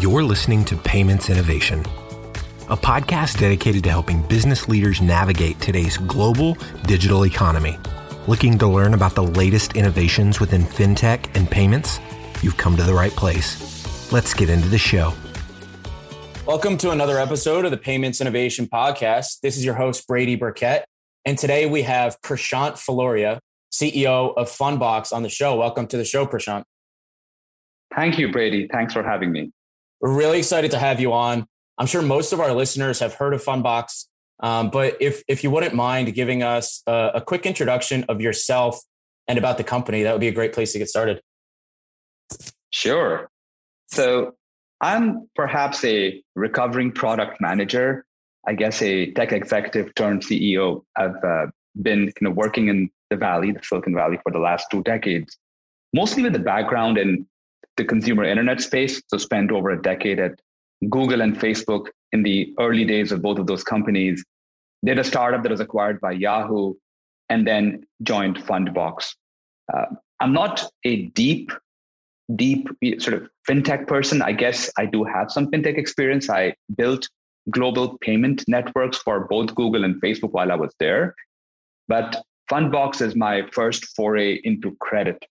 You're listening to Payments Innovation, a podcast dedicated to helping business leaders navigate today's global digital economy. Looking to learn about the latest innovations within fintech and payments? You've come to the right place. Let's get into the show. Welcome to another episode of the Payments Innovation Podcast. This is your host, Brady Burkett. And today we have Prashant Fuloria, CEO of Fundbox, on the show. Welcome to the show, Prashant. Thank you, Brady. Thanks for having me. We're really excited to have you on. I'm sure most of our listeners have heard of Fundbox, um, but if if you wouldn't mind giving us a, a quick introduction of yourself and about the company, that would be a great place to get started. Sure. So I'm perhaps a recovering product manager, I guess a tech executive turned CEO. I've uh, been you know, working in the Valley, the Silicon Valley, for the last two decades, mostly with the background in the consumer internet space. So spent over a decade at Google and Facebook in the early days of both of those companies. Did a startup that was acquired by Yahoo and then joined Fundbox. Uh, I'm not a deep, deep sort of fintech person. I guess I do have some fintech experience. I built global payment networks for both Google and Facebook while I was there. But Fundbox is my first foray into credit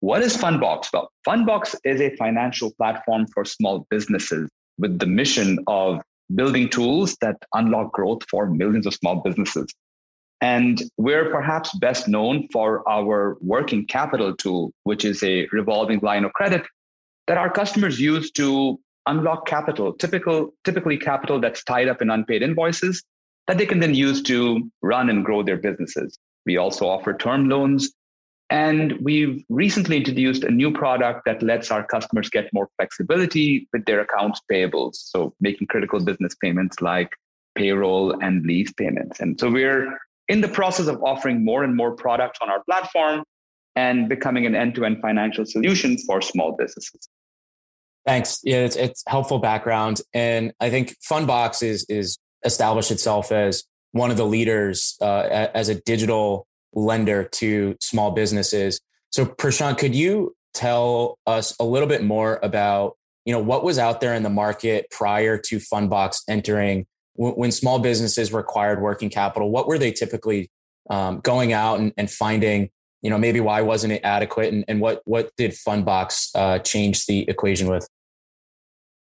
what is Fundbox? Well, Fundbox is a financial platform for small businesses with the mission of building tools that unlock growth for millions of small businesses. And we're perhaps best known for our working capital tool, which is a revolving line of credit that our customers use to unlock capital, typical, typically capital that's tied up in unpaid invoices that they can then use to run and grow their businesses. We also offer term loans and we've recently introduced a new product that lets our customers get more flexibility with their accounts payables. So making critical business payments like payroll and lease payments. And so we're in the process of offering more and more products on our platform and becoming an end-to-end financial solution for small businesses. Thanks. Yeah, it's, it's helpful background. And I think Fundbox is, is established itself as one of the leaders uh, as a digital lender to small businesses. So Prashant, could you tell us a little bit more about you know what was out there in the market prior to Fundbox entering when small businesses required working capital? What were they typically um, going out and, and, finding? You know, maybe why wasn't it adequate, and, and what what did Fundbox uh, change the equation with?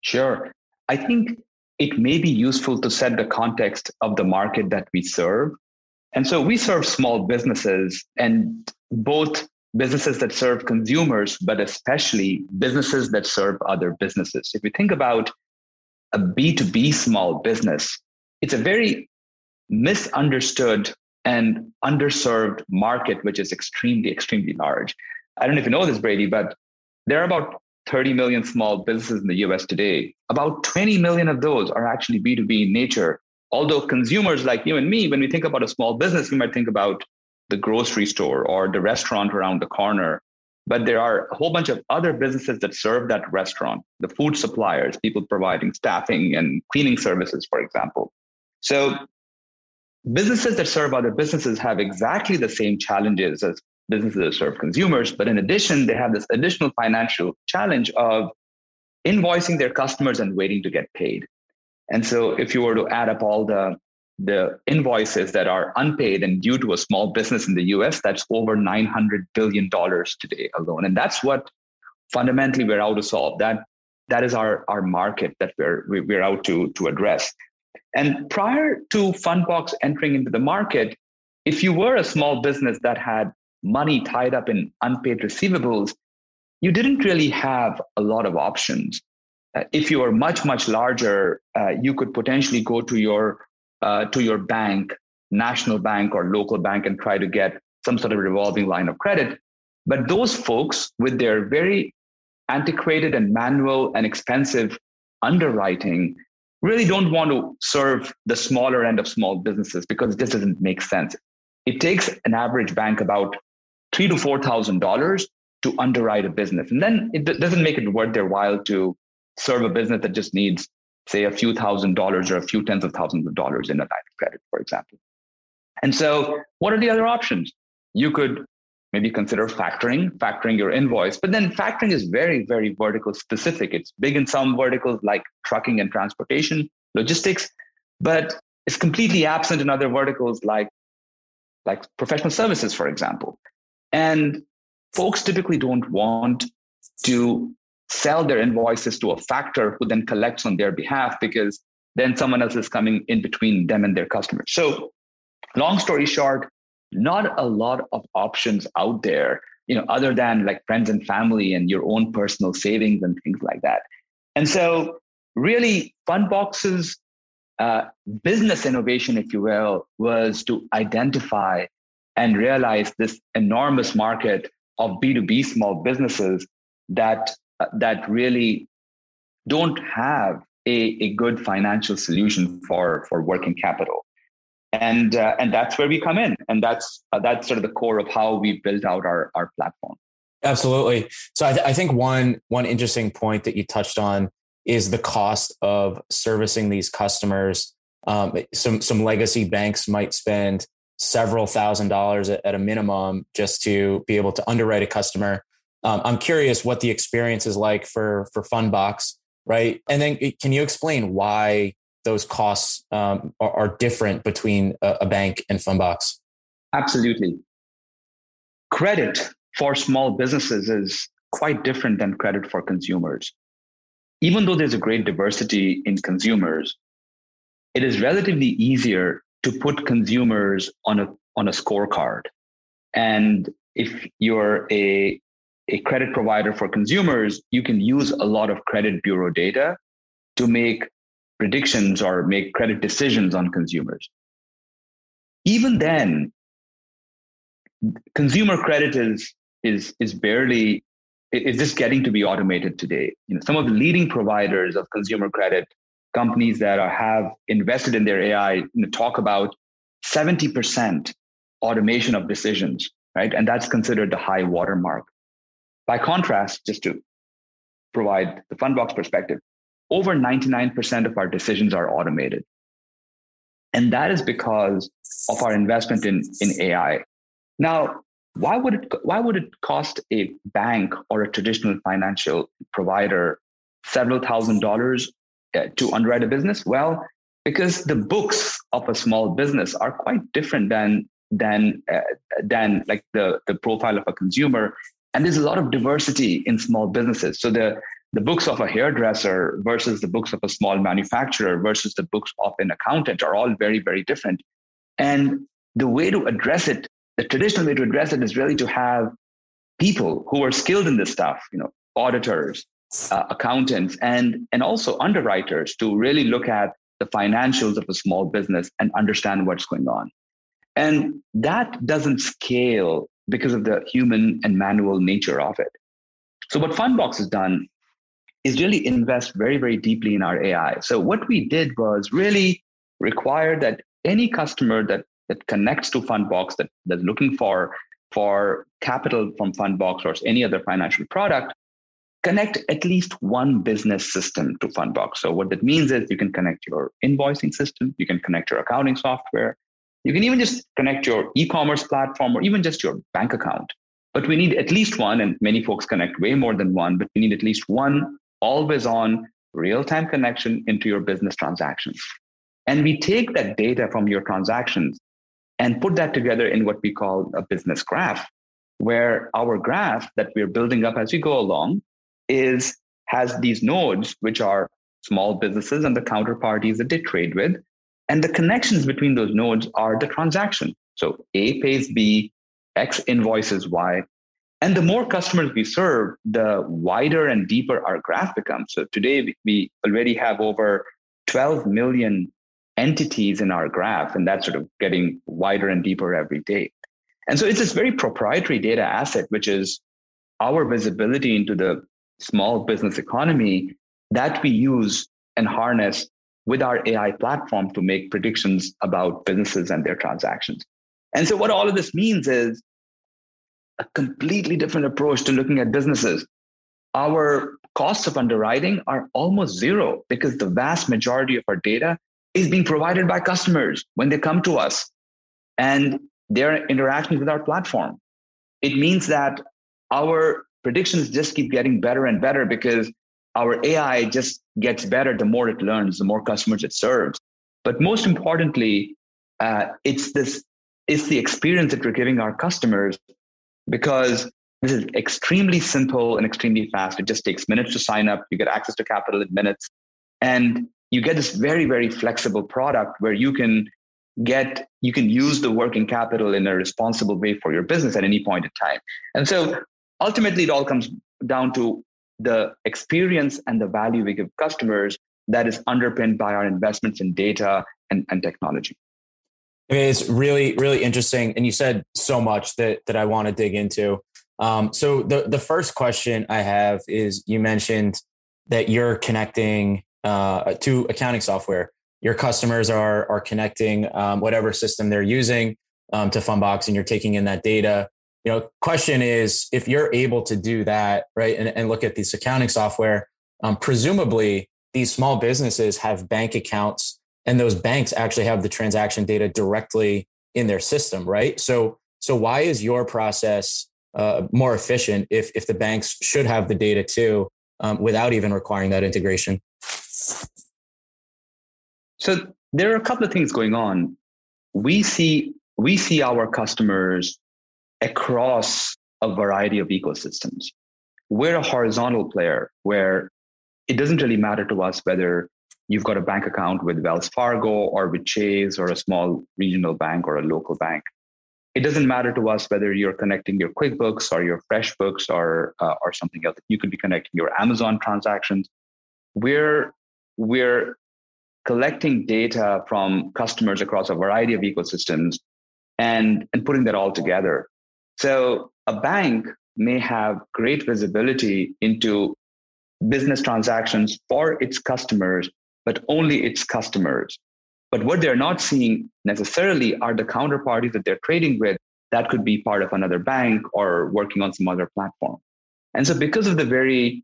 Sure, I think it may be useful to set the context of the market that we serve and so we serve small businesses and both businesses that serve consumers, but especially businesses that serve other businesses. If you think about a B2B small business, it's a very misunderstood and underserved market, which is extremely, extremely large. I don't know if you know this, Brady, but there are about 30 million small businesses in the US today. About 20 million of those are actually B2B in nature. Although consumers like you and me, when we think about a small business, we might think about the grocery store or the restaurant around the corner. But there are a whole bunch of other businesses that serve that restaurant, the food suppliers, people providing staffing and cleaning services, for example. So businesses that serve other businesses have exactly the same challenges as businesses that serve consumers. But in addition, they have this additional financial challenge of invoicing their customers and waiting to get paid. And so if you were to add up all the the invoices that are unpaid and due to a small business in the US, that's over $900 billion today alone. And that's what fundamentally we're out to solve. That, that is our, our market that we're, we're out to, to address. And prior to Fundbox entering into the market, if you were a small business that had money tied up in unpaid receivables, you didn't really have a lot of options. Uh, if you are much much larger, uh, you could potentially go to your uh, to your bank, national bank or local bank, and try to get some sort of revolving line of credit. But those folks, with their very antiquated and manual and expensive underwriting, really don't want to serve the smaller end of small businesses because it just doesn't make sense. It takes an average bank about three to four thousand dollars to underwrite a business, and then it doesn't make it worth their while to serve a business that just needs, say, a few thousand dollars or a few tens of thousands of dollars in a line of credit, for example. And so, what are the other options? You could maybe consider factoring, factoring your invoice. But then factoring is very, very vertical specific. It's big in some verticals like trucking and transportation, logistics, but it's completely absent in other verticals like, like professional services, for example. And folks typically don't want to sell their invoices to a factor who then collects on their behalf because then someone else is coming in between them and their customers. So, long story short, not a lot of options out there, you know, other than like friends and family and your own personal savings and things like that. And so, really, Fundbox's uh, business innovation, if you will, was to identify and realize this enormous market of B2B small businesses that that really don't have a, a good financial solution for for working capital. And uh, and that's where we come in. And that's uh, that's sort of the core of how we built out our our platform. Absolutely. So I, th- I think one one interesting point that you touched on is the cost of servicing these customers. Um, some some legacy banks might spend several thousand dollars at, at a minimum just to be able to underwrite a customer um, i'm curious what the experience is like for for Fundbox right and then can you explain why those costs um, are, are, different between a, a bank and Fundbox? Absolutely. Credit for small businesses is quite different than credit for consumers. Even though there's a great diversity in consumers, it is relatively easier to put consumers on a on a scorecard. And if you're a a credit provider for consumers, you can use a lot of credit bureau data to make predictions or make credit decisions on consumers. Even then, consumer credit is is is barely is just getting to be automated today. You know, some of the leading providers of consumer credit, companies that are, have invested in their AI, you know, talk about 70% automation of decisions, right? And that's considered the high watermark. By contrast, just to provide the Fundbox perspective, over 99% of our decisions are automated. And that is because of our investment in, in AI. Now, why would it why would it cost a bank or a traditional financial provider several thousand dollars uh, to underwrite a business? Well, because the books of a small business are quite different than than uh, than like the the profile of a consumer and there's a lot of diversity in small businesses so the the books of a hairdresser versus the books of a small manufacturer versus the books of an accountant are all very, very different. And the way to address it, the traditional way to address it is really to have people who are skilled in this stuff, you know, auditors, uh, accountants, and, and also underwriters to really look at the financials of a small business and understand what's going on. And that doesn't scale because of the human and manual nature of it. So, what Fundbox has done is really invest very, very deeply in our AI. So what we did was really require that any customer that that connects to Fundbox that that's looking for for capital from Fundbox or any other financial product, connect at least one business system to Fundbox. So what that means is you can connect your invoicing system, you can connect your accounting software, you can even just connect your e-commerce platform or even just your bank account. But we need at least one, and many folks connect way more than one, but we need at least one always on real time connection into your business transactions. And we take that data from your transactions and put that together in what we call a business graph, where our graph that we're building up as we go along is has these nodes, which are small businesses and the counterparties that they trade with. And the connections between those nodes are the transaction. So A pays B, X invoices Y, and the more customers we serve, the wider and deeper our graph becomes. So today we already have over 12 million entities in our graph, and that's sort of getting wider and deeper every day. And so it's this very proprietary data asset, which is our visibility into the small business economy that we use and harness with our AI platform to make predictions about businesses and their transactions. And so, what all of this means is a completely different approach to looking at businesses. Our costs of underwriting are almost zero because the vast majority of our data is being provided by customers when they come to us and their interactions with our platform. it means that our predictions just keep getting better and better because our AI just gets better the more it learns, the more customers it serves. But most importantly, uh, it's this it's the experience that we're giving our customers because this is extremely simple and extremely fast. It just takes minutes to sign up. You get access to capital in minutes. And you get this very, very flexible product where you can get, you can use the working capital in a responsible way for your business at any point in time. And so ultimately, it all comes down to the experience and the value we give customers that is underpinned by our investments in data and, and technology. It's really, really interesting. And you said so much that, that I want to dig into. Um, so the, the first question I have is you mentioned that you're connecting uh, to accounting software. Your customers are, are connecting um, whatever system they're using um, to Fundbox and you're taking in that data. You know, question is if you're able to do that, right, and, and look at this accounting software, um, presumably these small businesses have bank accounts and those banks actually have the transaction data directly in their system, right? So, so why is your process uh, more efficient if if the banks should have the data too, um, without even requiring that integration? So there are a couple of things going on. We see we see our customers across a variety of ecosystems. We're a horizontal player where it doesn't really matter to us whether you've got a bank account with Wells Fargo or with Chase or a small regional bank or a local bank. It doesn't matter to us whether you're connecting your QuickBooks or your FreshBooks or uh, or something else. You could be connecting your Amazon transactions. We're we're collecting data from customers across a variety of ecosystems and and putting that all together. So a bank may have great visibility into business transactions for its customers but only its customers. But what they're not seeing necessarily are the counterparties that they're trading with that could be part of another bank or working on some other platform. And so because of the very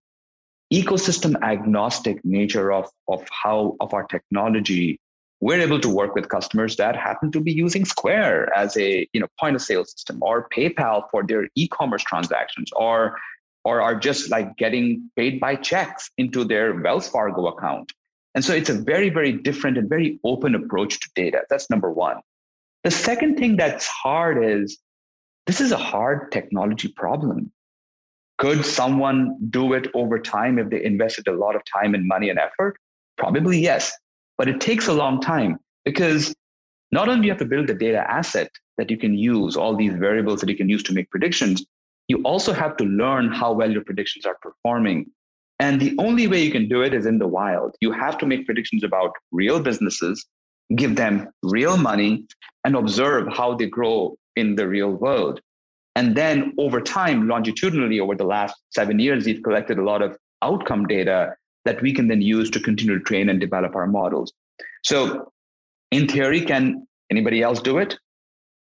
ecosystem agnostic nature of, of how of our technology, we're able to work with customers that happen to be using Square as a you know point of sale system or PayPal for their e-commerce transactions or or are just like getting paid by checks into their Wells Fargo account. And so it's a very, very different and very open approach to data. That's number one. The second thing that's hard is this is a hard technology problem. Could someone do it over time if they invested a lot of time and money and effort? Probably yes. But it takes a long time because not only do you have to build the data asset that you can use, all these variables that you can use to make predictions, you also have to learn how well your predictions are performing and the only way you can do it is in the wild. You have to make predictions about real businesses, give them real money, and observe how they grow in the real world. And then over time, longitudinally, over the last seven years, we've collected a lot of outcome data that we can then use to continue to train and develop our models. So, in theory, can anybody else do it?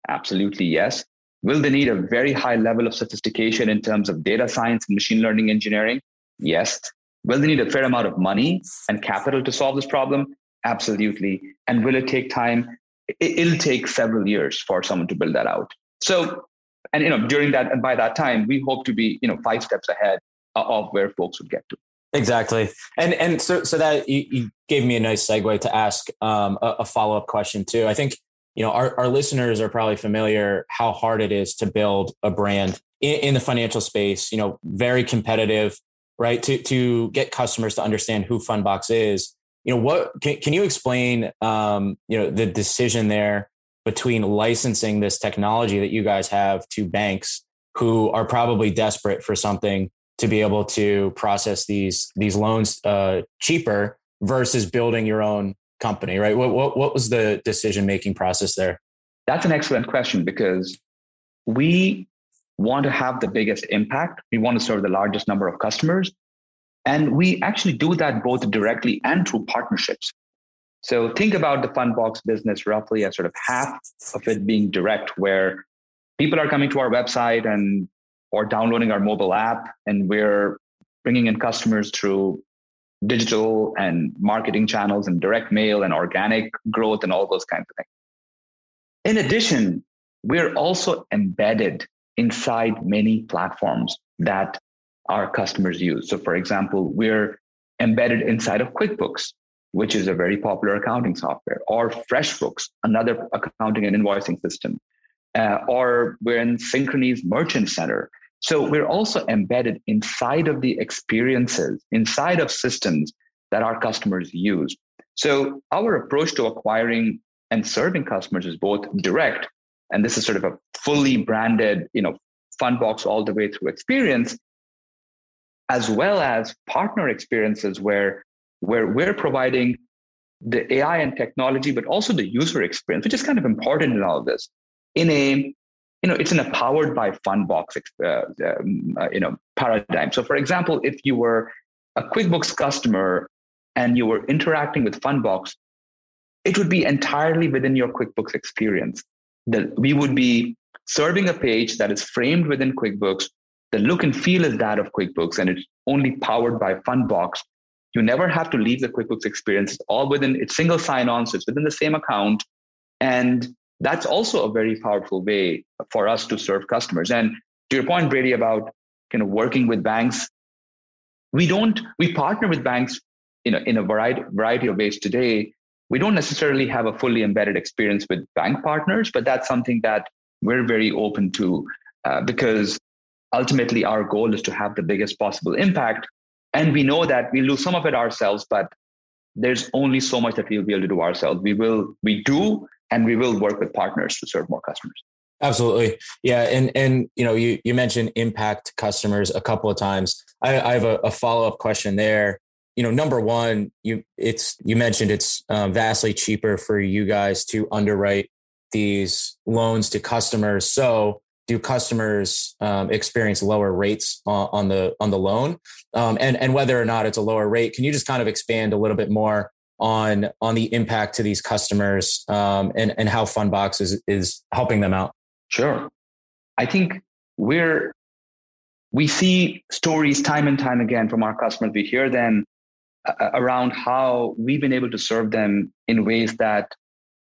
Absolutely, yes. Will they need a very high level of sophistication in terms of data science and machine learning engineering? Yes. Will they need a fair amount of money and capital to solve this problem? Absolutely. And will it take time? It'll take several years for someone to build that out. So, and you know, during that and by that time, we hope to be, you know, five steps ahead uh, of where folks would get to. Exactly, and and so so that you, you gave me a nice segue to ask um, a, a follow up question too. I think you know our, our listeners are probably familiar how hard it is to build a brand in, in the financial space. You know, very competitive right? To to get customers to understand who Fundbox is. You know, what can, can you explain? Um, you know, the decision there between licensing this technology that you guys have to banks who are probably desperate for something to be able to process these these loans uh, cheaper versus building your own company, right? What what what was the decision making process there? That's an excellent question because we want to have the biggest impact. We want to serve the largest number of customers. And we actually do that both directly and through partnerships. So think about the Fundbox business roughly as sort of half of it being direct, where people are coming to our website and or downloading our mobile app, and we're bringing in customers through digital and marketing channels and direct mail and organic growth and all those kinds of things. In addition, we're also embedded inside many platforms that our customers use. So, for example, we're embedded inside of QuickBooks, which is a very popular accounting software, or FreshBooks, another accounting and invoicing system, uh, or we're in Synchrony's Merchant Center. So we're also embedded inside of the experiences, inside of systems that our customers use. So our approach to acquiring and serving customers is both direct, and this is sort of a fully branded, you know, Fundbox all the way through experience, as well as partner experiences where where we're providing the AI and technology, but also the user experience, which is kind of important in all of this. In a, you know, it's in a powered by Fundbox, uh, um, uh, you know, paradigm. So, for example, if you were a QuickBooks customer and you were interacting with Fundbox it would be entirely within your QuickBooks experience. That we would be serving a page that is framed within QuickBooks. The look and feel is that of QuickBooks, and it's only powered by Fundbox You never have to leave the QuickBooks experience. It's all within it's single sign-on, so it's within the same account. And that's also a very powerful way for us to serve customers. And to your point, Brady, about kind of working with banks, we don't we partner with banks you know, in a variety, variety of ways today. We don't necessarily have a fully embedded experience with bank partners, but that's something that we're very open to uh, because ultimately our goal is to have the biggest possible impact. And we know that we'll do some of it ourselves, but there's only so much that we'll be able to do ourselves. We will, we do, and we will work with partners to serve more customers. Absolutely. Yeah. And, and, you know, you, you mentioned impact customers a couple of times. I, I have a, a follow up question there you know, number one, you it's you mentioned it's um, vastly cheaper for you guys to underwrite these loans to customers. So, do customers um, experience lower rates on, on, the on the loan, um, and and whether or not it's a lower rate? Can you just kind of expand a little bit more on on the impact to these customers um, and and how Fundbox is is helping them out? Sure, I think we're we see stories time and time again from our customers. We hear them around how we've been able to serve them in ways that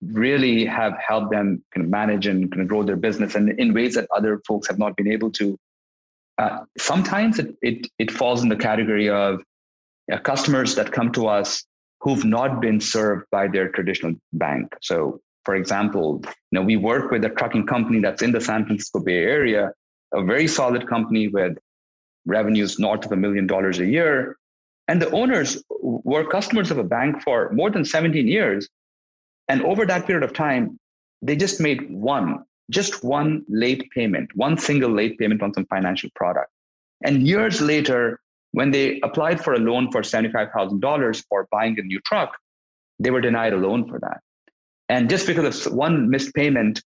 really have helped them kind of manage and kind of grow their business and in ways that other folks have not been able to. Uh, sometimes it, it, it falls in the category of uh, customers that come to us who've not been served by their traditional bank. So, for example, you know, we work with a trucking company that's in the San Francisco Bay Area, a very solid company with revenues north of a million dollars a year, and the owners were customers of a bank for more than 17 years. And over that period of time, they just made one, just one late payment, one single late payment on some financial product. And years later, when they applied for a loan for $75,000 for buying a new truck, they were denied a loan for that. And just because of one missed payment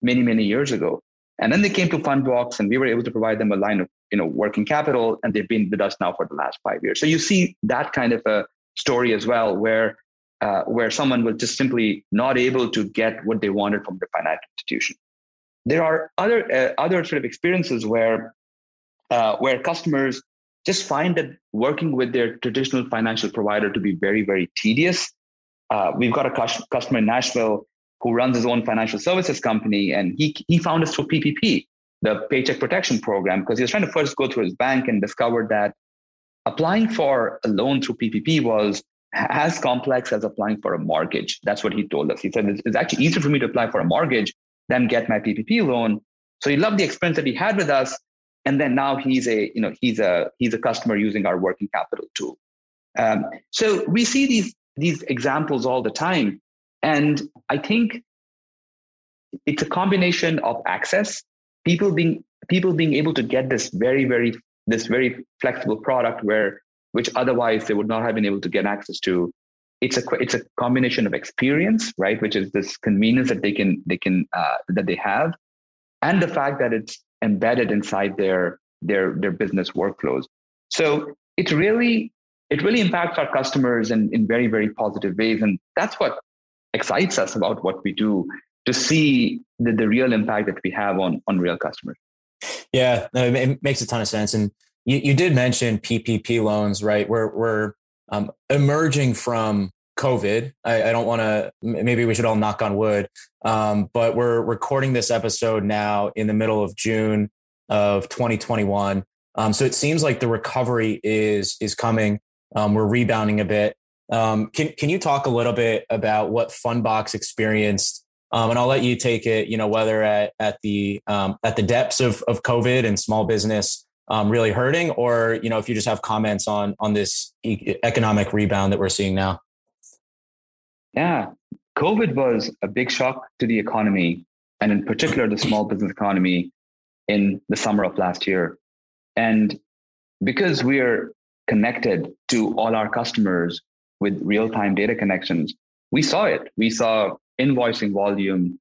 many, many years ago. And then they came to Fundbox and we were able to provide them a line of you know working capital and they've been with us now for the last five years so you see that kind of a story as well where uh, where someone was just simply not able to get what they wanted from the financial institution there are other uh, other sort of experiences where uh, where customers just find that working with their traditional financial provider to be very very tedious uh, we've got a customer in nashville who runs his own financial services company and he, he found us through ppp the Paycheck Protection Program because he was trying to first go through his bank and discovered that applying for a loan through PPP was as complex as applying for a mortgage. That's what he told us. He said it's actually easier for me to apply for a mortgage than get my PPP loan. So he loved the experience that he had with us, and then now he's a you know he's a he's a customer using our working capital tool. Um, so we see these these examples all the time, and I think it's a combination of access people being people being able to get this very very this very flexible product where which otherwise they would not have been able to get access to it's a it's a combination of experience right which is this convenience that they can they can uh, that they have and the fact that it's embedded inside their their their business workflows so it really it really impacts our customers in, in very very positive ways and that's what excites us about what we do to see the, the real impact that we have on on real customers. Yeah, no, it makes a ton of sense. And you, you did mention PPP loans, right? We're we're um, emerging from COVID. I, I don't want to. Maybe we should all knock on wood. Um, but we're recording this episode now in the middle of June of 2021. Um, so it seems like the recovery is is coming. Um, we're rebounding a bit. Um, can can you talk a little bit about what Fundbox experienced? Um, and I'll let you take it. You know, whether at at the um, at the depths of of COVID and small business really hurting, or you know, if you just have comments on on this economic rebound that we're seeing now. Yeah, COVID was a big shock to the economy, and in particular the small business economy in the summer of last year. And because we're connected to all our customers with real-time data connections, we saw it. We saw invoicing volume,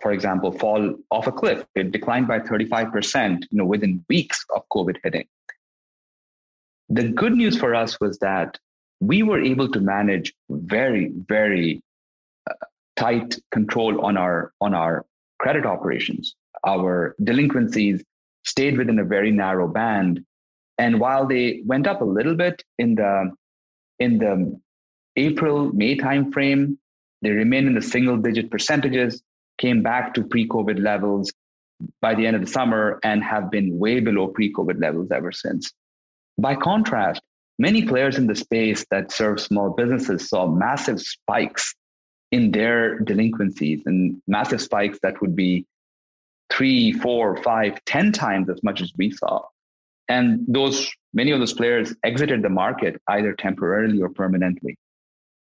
for example, fall off a cliff. It declined by 35%, you know, within weeks of COVID hitting. The good news for us was that we were able to manage very, very uh, tight control on our on our credit operations. Our delinquencies stayed within a very narrow band, and while they went up a little bit in the in the April May timeframe, they remained in the single digit percentages, came back to pre COVID levels by the end of the summer, and have been way below pre COVID levels ever since. By contrast, many players in the space that serve small businesses saw massive spikes in their delinquencies and massive spikes that would be three, four, five, ten times as much as we saw. And those many of those players exited the market either temporarily or permanently.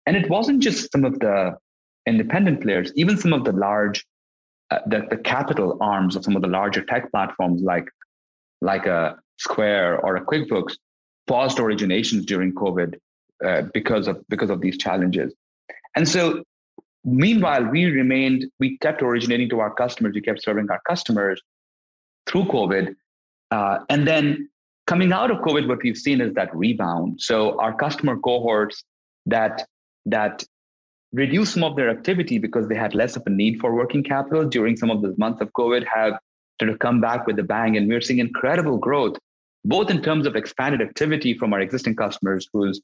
And it wasn't just some of the independent players, even some of the large, uh, the, the capital arms of some of the larger tech platforms like like a Square or a QuickBooks paused originations during COVID uh, because of because of these challenges. And so, meanwhile, we remained, we kept originating to our customers, we kept serving our customers through COVID, uh, and then coming out of COVID, what we've seen is that rebound. So our customer cohorts that that reduced some of their activity because they had less of a need for working capital during some of the months of COVID have sort of come back with a bang, and we're seeing incredible growth both in terms of expanded activity from our existing customers whose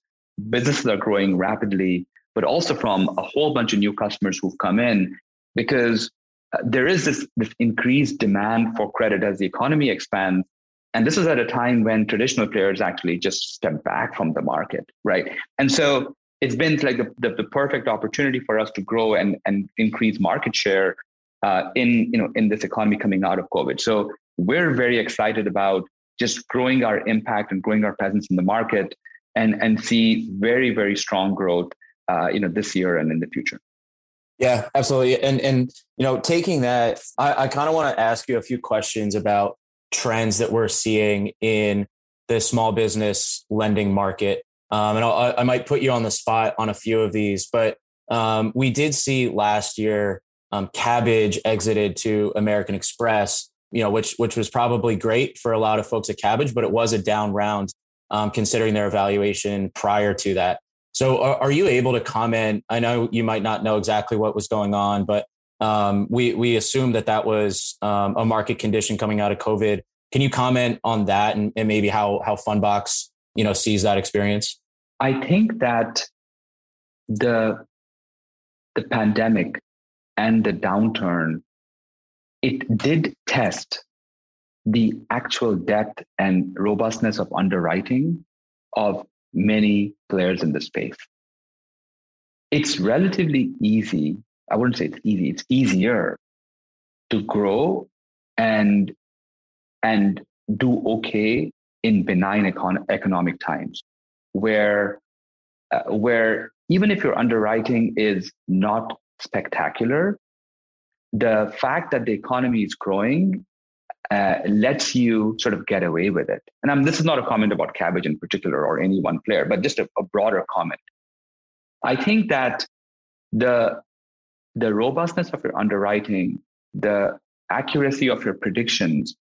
businesses are growing rapidly, but also from a whole bunch of new customers who've come in because uh, there is this, this increased demand for credit as the economy expands. And this is at a time when traditional players actually just step back from the market, right? And so it's been like the, the, the perfect opportunity for us to grow and, and increase market share uh, in, you know, in this economy coming out of COVID. So we're very excited about just growing our impact and growing our presence in the market and and see very very strong growth uh, you know this year and in the future. Yeah absolutely. And and you know taking that i, I kind of want to ask you a few questions about trends that we're seeing in the small business lending market. Um, and I'll, i might put you on the spot on a few of these but um, we did see last year um, Kabbage exited to american express you know, which which was probably great for a lot of folks at Kabbage, but it was a down round um, considering their evaluation prior to that. So, are, are, you able to comment? I know you might not know exactly what was going on, but um, we we assume that that was um, a market condition coming out of COVID. Can you comment on that and, and maybe how how Fundbox you know sees that experience? I think that the the pandemic and the downturn it did test the actual depth and robustness of underwriting of many players in the space. It's relatively easy. I wouldn't say it's easy, it's easier to grow and and do okay in benign econ- economic times where uh, where even if your underwriting is not spectacular the fact that the economy is growing uh, lets you sort of get away with it. And I'm, this is not a comment about Kabbage in particular or any one player, but just a, a broader comment. I think that the the robustness of your underwriting, the accuracy of your predictions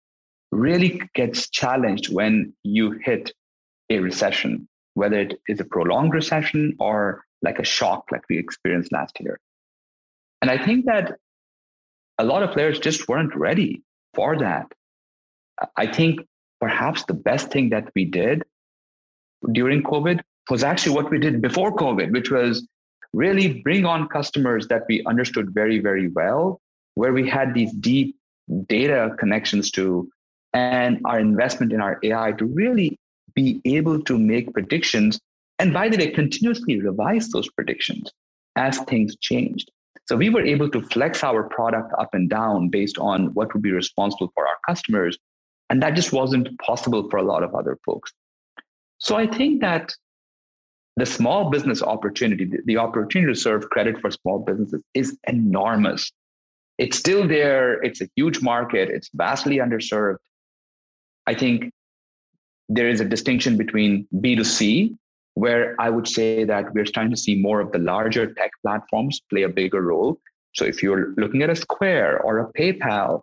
really gets challenged when you hit a recession, whether it is a prolonged recession or like a shock like we experienced last year. And I think that a lot of players just weren't ready for that. I think perhaps the best thing that we did during COVID was actually what we did before COVID, which was really bring on customers that we understood very, very well, where we had these deep data connections to, and our investment in our AI to really be able to make predictions. And by the way, continuously revise those predictions as things changed. So we were able to flex our product up and down based on what would be responsible for our customers. And that just wasn't possible for a lot of other folks. So I think that the small business opportunity, the opportunity to serve credit for small businesses is enormous. It's still there. It's a huge market. It's vastly underserved. I think there is a distinction between B2C where I would say that we're starting to see more of the larger tech platforms play a bigger role. So if you're looking at a Square or a PayPal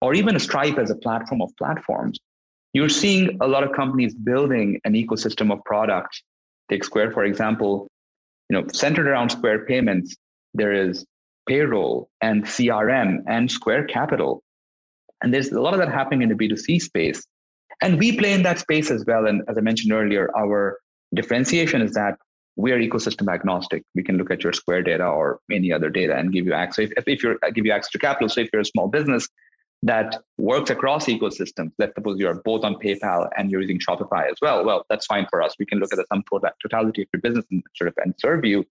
or even a Stripe as a platform of platforms, you're seeing a lot of companies building an ecosystem of products. Take Square, for example, you know, centered around Square payments, there is payroll and CRM and Square Capital. And there's a lot of that happening in the B2C space. And we play in that space as well. And as I mentioned earlier, our Differentiation is that we are ecosystem agnostic. We can look at your Square data or any other data and give you access. If, if you're give you access to capital, so if you're a small business that works across ecosystems, let's suppose you're both on PayPal and you're using Shopify as well. Well, that's fine for us. We can look at the sum totality of your business and sort of and serve you.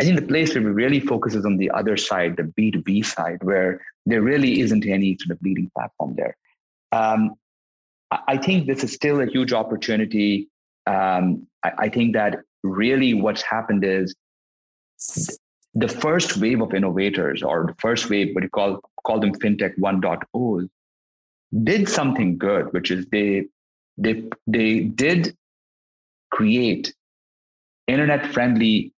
I think the place where we really focus is on the other side, the B2B side, where there really isn't any sort of leading platform there. Um, I think this is still a huge opportunity um, I, I think that really what's happened is the first wave of innovators or the first wave, what you call call them fintech 1.0, did something good, which is they they they did create internet friendly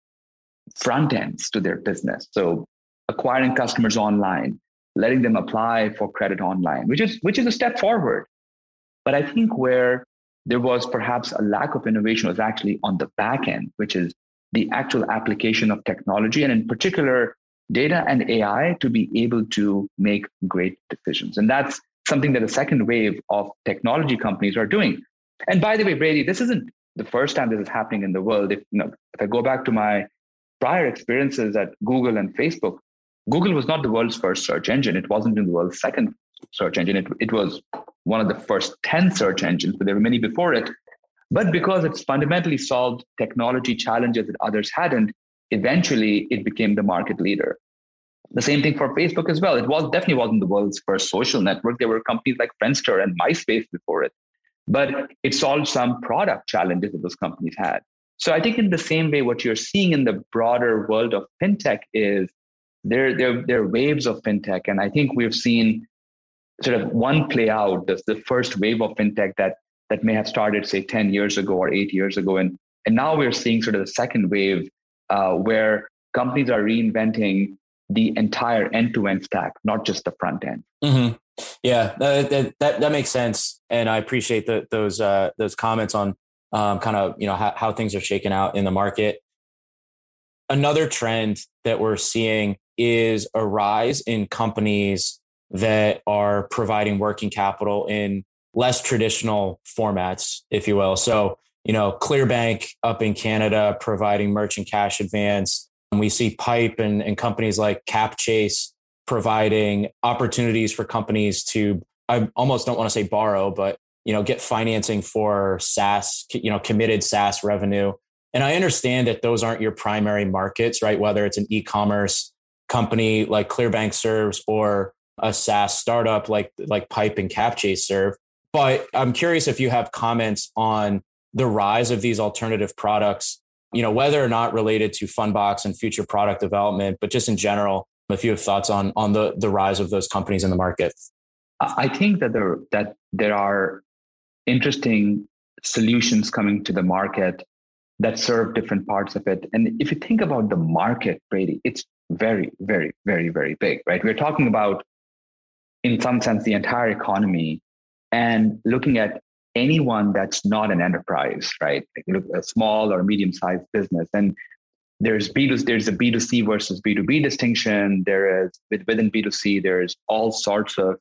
front ends to their business. So acquiring customers online, letting them apply for credit online, which is which is a step forward. But I think where there was perhaps a lack of innovation was actually on the back end, which is the actual application of technology and in particular data and AI to be able to make great decisions. And that's something that the second wave of technology companies are doing. And by the way, Brady, this isn't the first time this is happening in the world. If, you know, if I go back to my prior experiences at Google and Facebook, Google was not the world's first search engine. It wasn't in the world's second search engine. It, it was one of the first 10 search engines, but there were many before it. But because it's fundamentally solved technology challenges that others hadn't, eventually it became the market leader. The same thing for Facebook as well. It was definitely wasn't the world's first social network. There were companies like Friendster and MySpace before it, but it solved some product challenges that those companies had. So I think in the same way, what you're seeing in the broader world of fintech is there, there, there are waves of fintech. And I think we've seen sort of one play out the, the first wave of fintech that that may have started say 10 years ago or 8 years ago. And and now we're seeing sort of the second wave uh, where companies are reinventing the entire end-to-end stack not just the front end. Mm-hmm. yeah that, that, that makes sense. And i appreciate the, those uh, those comments on um, kind of you know how, how things are shaken out in the market. Another trend that we're seeing is a rise in companies that are providing working capital in less traditional formats, if you will. So, you know, Clearbanc up in Canada providing merchant cash advance. And we see Pipe and, and companies like CapChase providing opportunities for companies to, I almost don't want to say borrow, but, you know, get financing for SaaS, you know, committed SaaS revenue. And I understand that those aren't your primary markets, right? Whether it's an e-commerce company like Clearbanc serves or a SaaS startup like like Pipe and CapChase serve. But I'm curious if you have comments on the rise of these alternative products, you know, whether or not related to Fundbox and future product development, but just in general, if you have thoughts on on the the rise of those companies in the market. I think that there that there are interesting solutions coming to the market that serve different parts of it. And if you think about the market, Brady, it's very, very, very, very big, right? We're talking about in some sense, the entire economy and looking at anyone that's not an enterprise, right? Like a small or medium sized business. And there's B2, there's a B2C versus B2B distinction. There is within B2C, there's all sorts of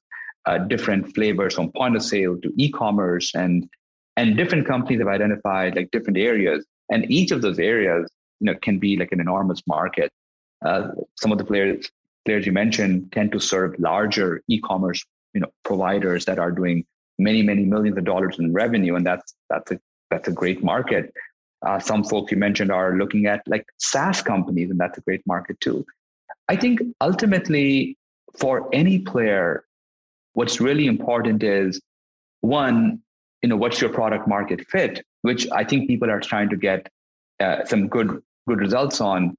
uh, different flavors from point of sale to e-commerce and and different companies have identified like different areas. And each of those areas you know can be like an enormous market. Uh, some of the players players you mentioned tend to serve larger e-commerce you know providers that are doing many many millions of dollars in revenue, and that's that's a that's a great market. Uh, some folks you mentioned are looking at like SaaS companies, and that's a great market too. I think ultimately for any player, what's really important is one, you know, what's your product market fit, which I think people are trying to get uh, some good good results on.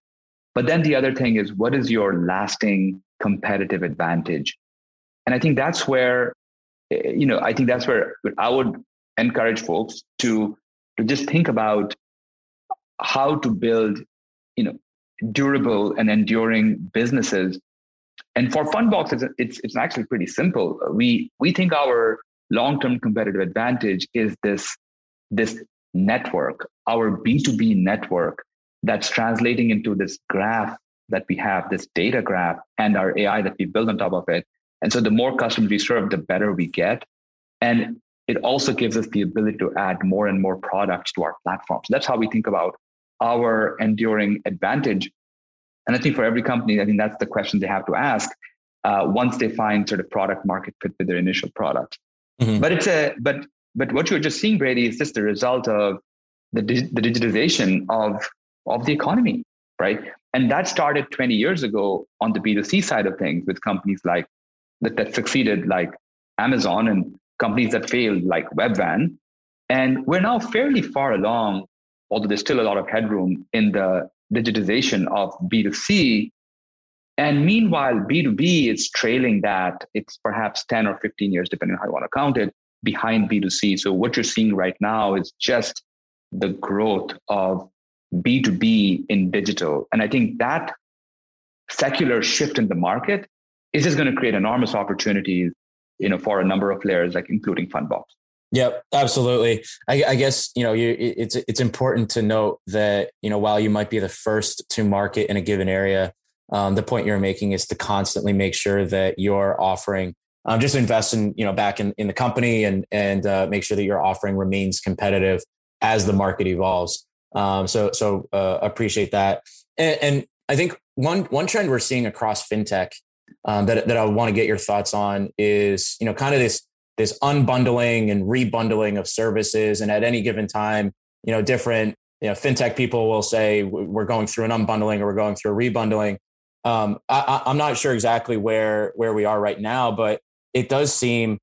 But then the other thing is, what is your lasting competitive advantage? And I think that's where, eh, you know, I think that's where I would encourage folks to to just think about how to build, you know, durable and enduring businesses. And for Fundbox, it's, it's, it's actually pretty simple. We, we think our long-term competitive advantage is this, this network, our B2B network that's translating into this graph that we have, this data graph, and our AI that we build on top of it. And so the more customers we serve, the better we get. And it also gives us the ability to add more and more products to our platform. So that's how we think about our enduring advantage. And I think for every company, I think that's the question they have to ask uh, once they find sort of product market fit with their initial product. Mm-hmm. But it's a but but what you're just seeing, Brady, is just the result of the the digitization of of the economy, right? And that started 20 years ago on the B2C side of things with companies like that, that succeeded, like Amazon, and companies that failed, like Webvan. And we're now fairly far along although there's still a lot of headroom in the digitization of B2C. And meanwhile, B2B is trailing that. It's perhaps 10 or 15 years, depending on how you want to count it, behind B2C. So what you're seeing right now is just the growth of B2B in digital. And I think that secular shift in the market is just going to create enormous opportunities, you know, for a number of players, like including Fundbox. Yep, absolutely. I, I, guess you know you, it's it's important to note that you know while you might be the first to market in a given area, um, the point you're making is to constantly make sure that you're offering um, just invest in you know back in, in the company and and uh, make sure that your offering remains competitive as the market evolves. Um, so so uh, appreciate that. And, and, I think one one trend we're seeing across fintech um, that that I want to get your thoughts on is you know kind of this this unbundling and rebundling of services. And at any given time, you know, different you know fintech people will say we're going through an unbundling or we're going through a rebundling. Um, I, I'm not sure exactly where where we are right now, but it does seem,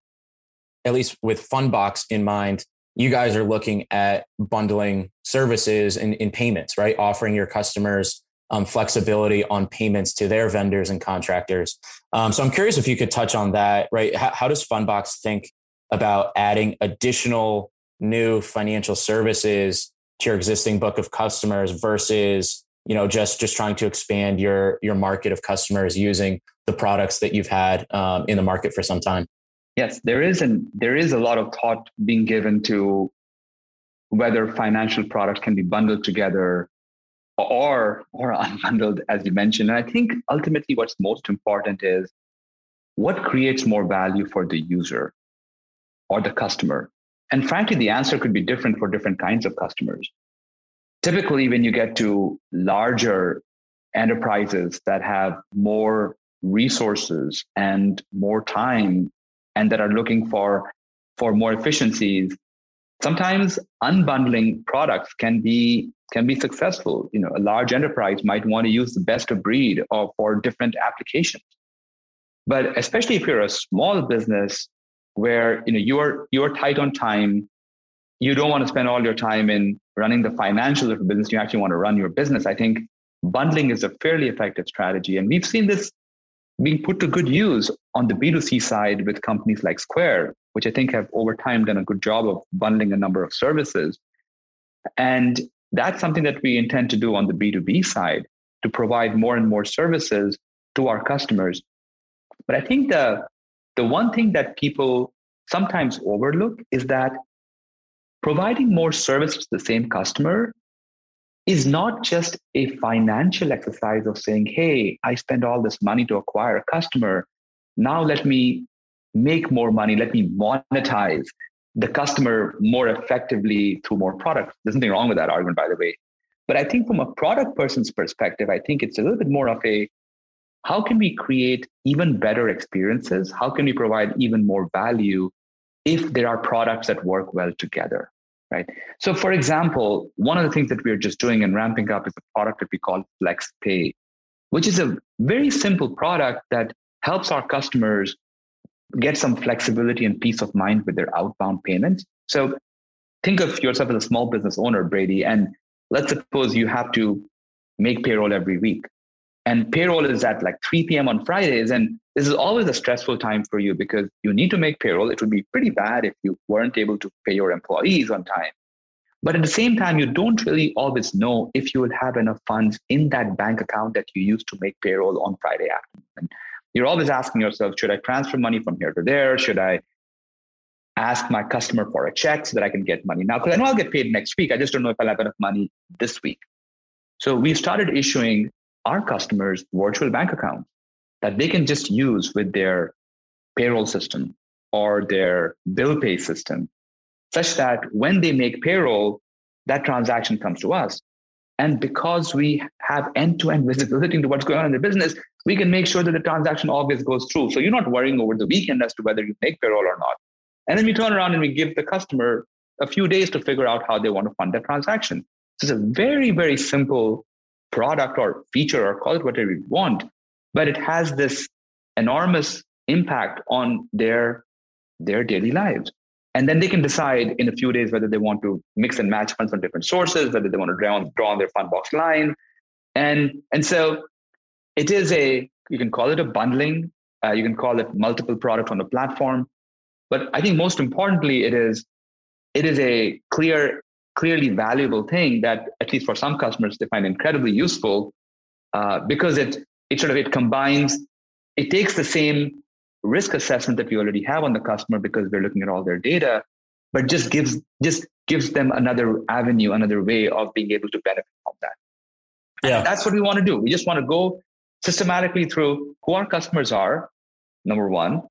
at least with Fundbox in mind, you guys are looking at bundling services in, in payments, right? Offering your customers um, flexibility on payments to their vendors and contractors. Um, so I'm curious if you could touch on that, right? How, how, does Fundbox think about adding additional new financial services to your existing book of customers versus, you know, just just trying to expand your your market of customers using the products that you've had um, in the market for some time? Yes, there is an there is a lot of thought being given to whether financial products can be bundled together or or unbundled, as you mentioned. And I think ultimately what's most important is what creates more value for the user or the customer. And frankly, the answer could be different for different kinds of customers. Typically, when you get to larger enterprises that have more resources and more time and that are looking for for more efficiencies sometimes unbundling products can be can be successful. You know, a large enterprise might want to use the best of breed or for different applications. But especially if you're a small business where you know you're you're tight on time, you don't want to spend all your time in running the financials of a business. You actually want to run your business. I think bundling is a fairly effective strategy, and we've seen this being put to good use on the B2C side with companies like Square, which I think have over time done a good job of bundling a number of services. And that's something that we intend to do on the B2B side to provide more and more services to our customers. But I think the, the one thing that people sometimes overlook is that providing more service to the same customer is not just a financial exercise of saying, hey, I spend all this money to acquire a customer. Now let me make more money. Let me monetize the customer more effectively through more products. There's nothing wrong with that argument, by the way. But I think from a product person's perspective, I think it's a little bit more of a how can we create even better experiences? How can we provide even more value if there are products that work well together? Right. So, for example, one of the things that we're just doing and ramping up is a product that we call Flex Pay, which is a very simple product that helps our customers get some flexibility and peace of mind with their outbound payments. So, think of yourself as a small business owner, Brady, and let's suppose you have to make payroll every week and payroll is at like 3 p.m. on Fridays. And this is always a stressful time for you because you need to make payroll. It would be pretty bad if you weren't able to pay your employees on time. But at the same time, you don't really always know if you will have enough funds in that bank account that you use to make payroll on Friday afternoon. And you're always asking yourself, should I transfer money from here to there? Should I ask my customer for a check so that I can get money now? Because I know I'll get paid next week. I just don't know if I'll have enough money this week. So we started issuing our customers virtual bank accounts that they can just use with their payroll system or their bill pay system, such that when they make payroll, that transaction comes to us. And because we have end to end visibility into what's going on in the business, we can make sure that the transaction always goes through. So you're not worrying over the weekend as to whether you make payroll or not. And then we turn around and we give the customer a few days to figure out how they want to fund that transaction. So it's a very, very simple product or feature or call it whatever you want, but it has this enormous impact on their their daily lives. And then they can decide in a few days whether they want to mix and match funds from different sources, whether they want to draw on, draw on their Fundbox line. And, and so it is a, you can call it a bundling, uh, you can call it multiple products on the platform. But I think most importantly, it is, it is a clear clearly valuable thing that at least for some customers they find incredibly useful uh, because it it sort of it combines it takes the same risk assessment that we already have on the customer because we're looking at all their data but just gives just gives them another avenue another way of being able to benefit from that. Yeah. and that's what we want to do. We just want to go systematically through who our customers are number one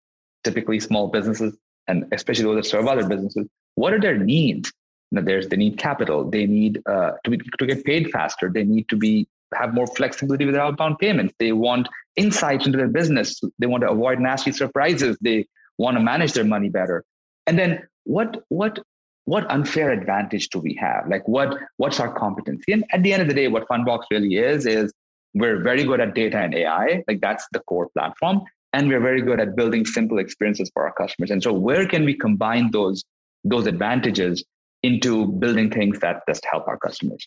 typically small businesses and especially those that serve other businesses what are their needs there's they need capital. They need uh, to, be, to get paid faster. They need to be have more flexibility with their outbound payments. They want insights into their business. They want to avoid nasty surprises. They want to manage their money better. And then what what what unfair advantage do we have? Like what what's our competency? And at the end of the day what fundbox really is is we're very good at data and ai like that's the core platform. And we're very good at building simple experiences for our customers. And so where can we combine those those advantages into building things that just help our customers.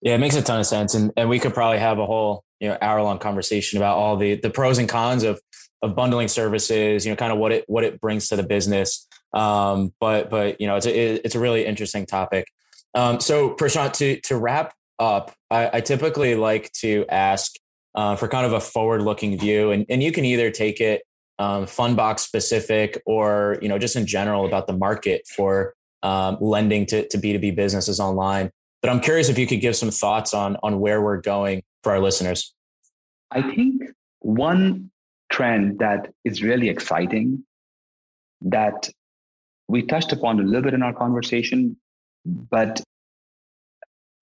Yeah, it makes a ton of sense. And and we could probably have a whole, you know, hour long conversation about all the the pros and cons of of bundling services, you know, kind of what it what it brings to the business. Um, but but you know, it's a it's a really interesting topic. Um, so Prashant, to to wrap up, I, I typically like to ask uh, for kind of a forward looking view, and and you can either take it um, Fundbox specific or you know just in general about the market for um, lending to, to B2B businesses online. But I'm curious if you could give some thoughts on, on where we're going for our listeners. I think one trend that is really exciting that we touched upon a little bit in our conversation, but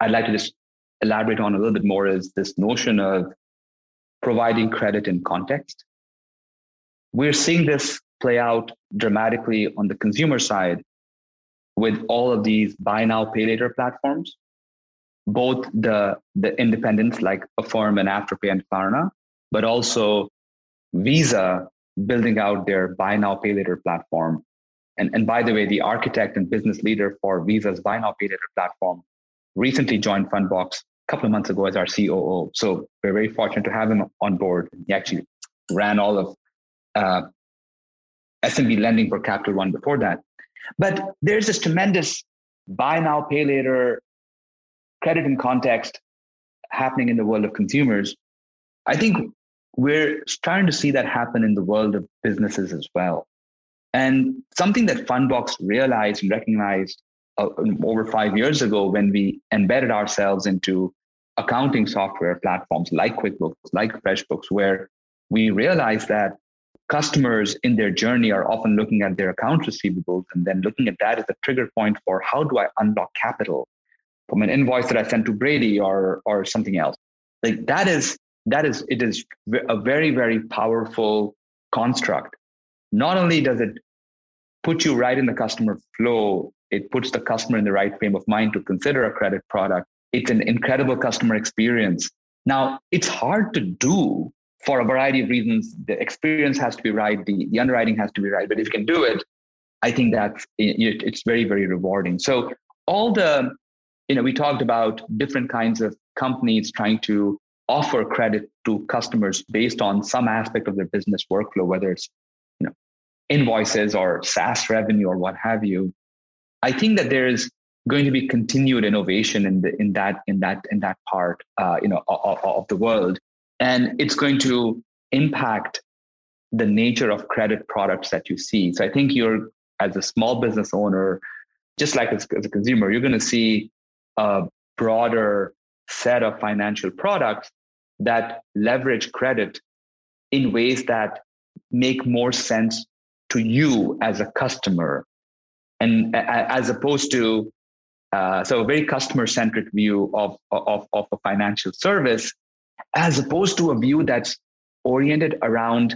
I'd like to just elaborate on a little bit more is this notion of providing credit in context. We're seeing this play out dramatically on the consumer side with all of these buy now, pay later platforms, both the, the independents like Affirm and Afterpay and Klarna, but also Visa building out their buy now, pay later platform. And, and by the way, the architect and business leader for Visa's buy now, pay later platform recently joined Fundbox a couple of months ago as our COO. So we're very fortunate to have him on board. He actually ran all of uh, SMB lending for Capital One before that. But there's this tremendous buy now, pay later credit in context happening in the world of consumers. I think we're starting to see that happen in the world of businesses as well. And something that Fundbox realized and recognized uh, over five years ago when we embedded ourselves into accounting software platforms like QuickBooks, like FreshBooks, where we realized that customers in their journey are often looking at their accounts receivables and then looking at that as a trigger point for how do I unlock capital? from an invoice that I sent to Brady or or something else. Like that is that is it is a very very powerful construct. Not only does it put you right in the customer flow, it puts the customer in the right frame of mind to consider a credit product. It's an incredible customer experience. Now, it's hard to do for a variety of reasons. The experience has to be right, the, the underwriting has to be right. But if you can do it, I think that's it's very very rewarding. So all the you know we talked about different kinds of companies trying to offer credit to customers based on some aspect of their business workflow, whether it's you know invoices or SaaS revenue or what have you. I think that there is going to be continued innovation in the in that in that in that part uh, you know of, of the world, and it's going to impact the nature of credit products that you see. So I think you're as a small business owner, just like as, as a consumer, you're going to see a broader set of financial products that leverage credit in ways that make more sense to you as a customer and as opposed to uh, so a very customer centric view of, of, of a financial service as opposed to a view that's oriented around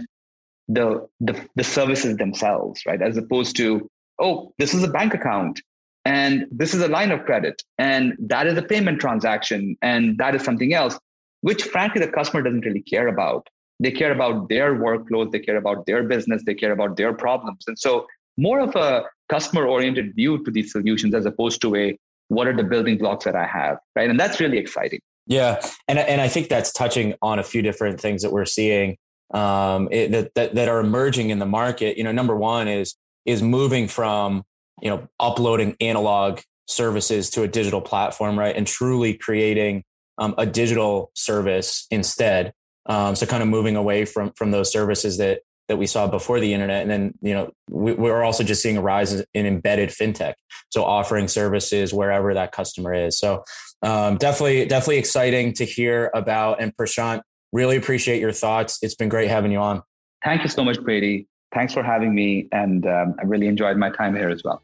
the, the the services themselves right? As opposed to oh this is a bank account and this is a line of credit and that is a payment transaction and that is something else which frankly the customer doesn't really care about. They care about their workload they care about their business they care about their problems. And so more of a customer oriented view to these solutions as opposed to a what are the building blocks that i have right? And that's really exciting yeah and, and i think that's touching on a few different things that we're seeing um, it, that, that, that are emerging in the market. You know number one is is moving from you know uploading analog services to a digital platform right and truly creating um, a digital service instead. Um, so kind of moving away from from those services that that we saw before the internet and then you know we, we're also just seeing a rise in embedded fintech so offering services wherever that customer is. So um, definitely definitely exciting to hear about and prashant really appreciate your thoughts it's been great having you on thank you so much brady thanks for having me. And um, I really enjoyed my time here as well.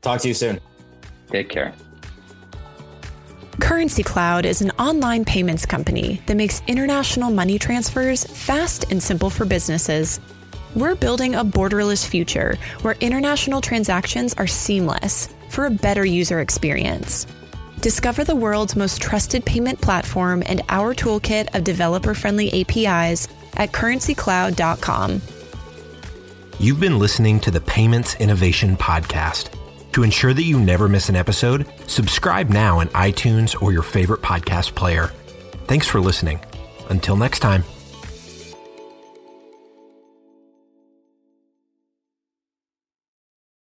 Talk to you soon. Take care. Currency Cloud is an online payments company that makes international money transfers fast and simple for businesses. We're building a borderless future where international transactions are seamless for a better user experience. Discover the world's most trusted payment platform and our toolkit of developer friendly APIs at currencycloud.com. You've been listening to the Payments Innovation Podcast. To ensure that you never miss an episode, subscribe now in iTunes or your favorite podcast player. Thanks for listening. Until next time.